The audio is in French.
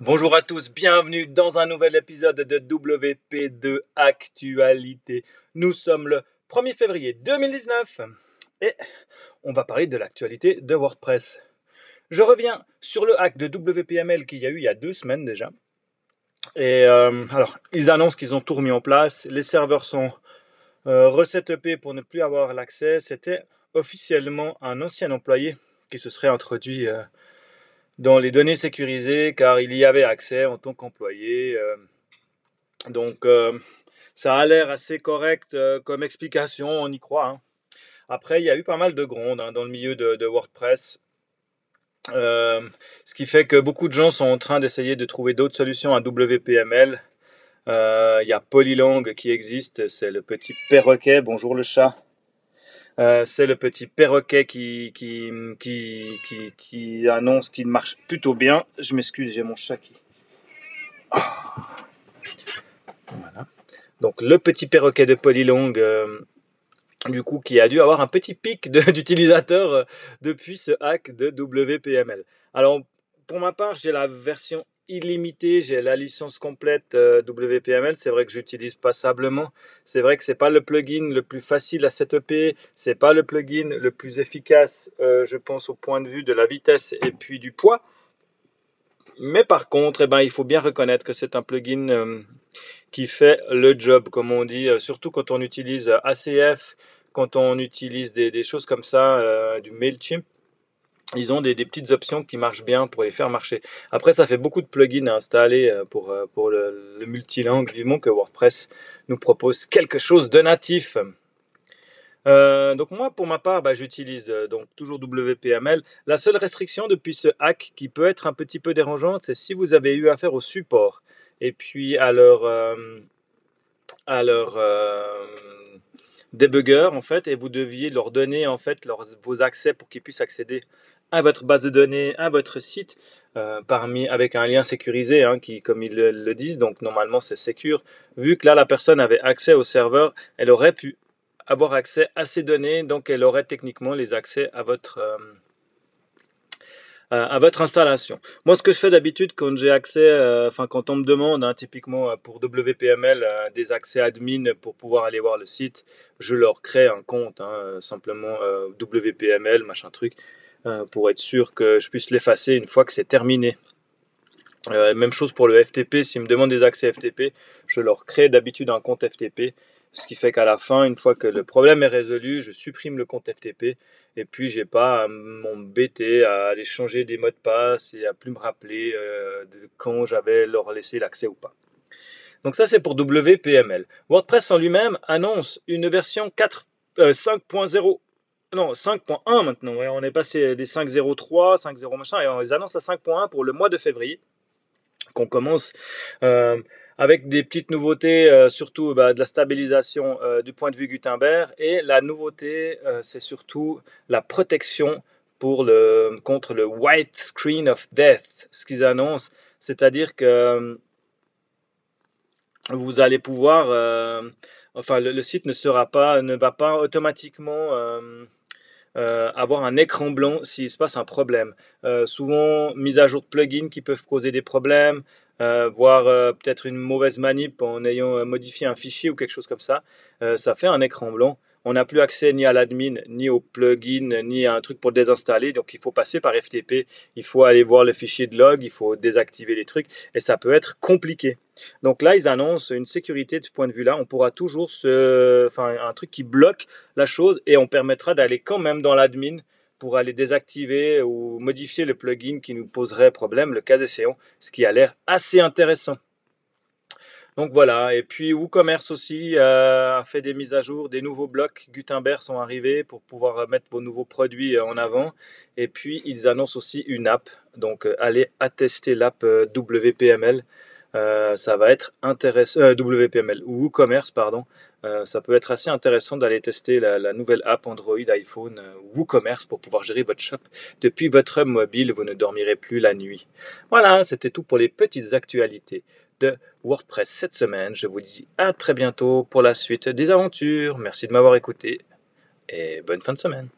Bonjour à tous, bienvenue dans un nouvel épisode de WP2 Actualité. Nous sommes le 1er février 2019 et on va parler de l'actualité de WordPress. Je reviens sur le hack de WPML qu'il y a eu il y a deux semaines déjà. Et euh, alors, ils annoncent qu'ils ont tout remis en place, les serveurs sont euh, resetupés pour ne plus avoir l'accès. C'était officiellement un ancien employé qui se serait introduit. Euh, dans les données sécurisées car il y avait accès en tant qu'employé. Euh, donc euh, ça a l'air assez correct euh, comme explication, on y croit. Hein. Après, il y a eu pas mal de grondes hein, dans le milieu de, WordPress. ce qui fait que beaucoup de gens sont en train d'essayer de trouver d'autres solutions à WPML. Il y a Polylang qui existe, c'est le petit perroquet. Bonjour le chat. Euh, c'est le petit perroquet qui, qui, qui, qui, annonce qu'il marche plutôt bien. Je m'excuse, j'ai mon chat qui. Voilà. Donc le petit perroquet de Polylong, euh, du coup, qui a dû avoir un petit pic d'utilisateurs euh, depuis ce hack de WPML. Alors, pour ma part, j'ai la version illimité, j'ai la licence complète euh, WPML. C'est vrai que j'utilise passablement. C'est vrai que c'est pas le plugin le plus facile à setuper, c'est pas le plugin le plus efficace, euh, je pense au point de vue de la vitesse et puis du poids. Mais par contre, eh ben, il faut bien reconnaître que c'est un plugin euh, qui fait le job, comme on dit, surtout quand on utilise ACF, quand on utilise des, des choses comme ça, du MailChimp ils ont des, petites options qui marchent bien pour les faire marcher. Après, ça fait beaucoup de plugins à installer euh, pour, euh, pour le, multilingue. Vivement que WordPress nous propose quelque chose de natif. Euh, donc moi, pour ma part, bah, j'utilise donc toujours WPML. La seule restriction depuis ce hack qui peut être un petit peu dérangeante, c'est si vous avez eu affaire au support et puis à leur, à leur debugger en fait, et vous deviez leur donner en fait vos accès pour qu'ils puissent accéder à votre base de données, à votre site, euh, avec un lien sécurisé, hein, qui, comme ils le, disent, donc normalement c'est secure. Vu que là la personne avait accès au serveur, elle aurait pu avoir accès à ces données, donc elle aurait techniquement les accès à votre, euh, à votre installation. Moi, ce que je fais d'habitude quand j'ai accès, euh, enfin quand on me demande, hein, typiquement pour WPML, des accès admin pour pouvoir aller voir le site, je leur crée un compte, hein, simplement WPML, machin truc. Euh, pour être sûr que je puisse l'effacer une fois que c'est terminé. Euh, même chose pour le FTP, s'ils me demandent des accès FTP, je leur crée d'habitude un compte FTP, ce qui fait qu'à la fin, une fois que le problème est résolu, je supprime le compte FTP et puis j'ai pas à m'embêter à aller changer des mots de passe et à plus me rappeler euh, de quand j'avais leur laissé l'accès ou pas. Donc ça c'est pour WPML. WordPress en lui-même annonce une version 5.0 non, 5.1 maintenant. on est passé des 5.03, 5.0 machin, et on les annonce à 5.1 pour le mois de février. Qu'on commence euh, avec des petites nouveautés, euh, surtout bah, de la stabilisation euh, du point de vue Gutenberg. Et la nouveauté, c'est surtout la protection pour le, contre le white screen of death, ce qu'ils annoncent. C'est-à-dire que vous allez pouvoir enfin le, site ne sera pas ne va pas automatiquement euh, avoir un écran blanc s'il se passe un problème. Euh, souvent, mise à jour de plugins qui peuvent causer des problèmes, euh, voire peut-être une mauvaise manip en ayant modifié un fichier ou quelque chose comme ça. ça fait un écran blanc on n'a plus accès ni à l'admin, ni au plugin, ni à un truc pour désinstaller. Donc il faut passer par FTP, il faut aller voir le fichier de log, il faut désactiver les trucs, et ça peut être compliqué. Donc là, ils annoncent une sécurité de ce point de vue-là. On pourra toujours se, enfin, un truc qui bloque la chose, et on permettra d'aller quand même dans l'admin pour aller désactiver ou modifier le plugin qui nous poserait problème, le cas échéant, ce qui a l'air assez intéressant. Donc voilà, et puis WooCommerce aussi euh, a fait des mises à jour, des nouveaux blocs Gutenberg sont arrivés pour pouvoir mettre vos nouveaux produits euh, en avant. Et puis ils annoncent aussi une app, donc euh, allez attester l'app WPML. ça va être intéressant, WPML ou WooCommerce, pardon. ça peut être assez intéressant d'aller tester la, la, nouvelle app Android, iPhone, WooCommerce pour pouvoir gérer votre shop depuis votre mobile. Vous ne dormirez plus la nuit. Voilà, c'était tout pour les petites actualités de WordPress cette semaine. Je vous dis à très bientôt pour la suite des aventures. Merci de m'avoir écouté et bonne fin de semaine.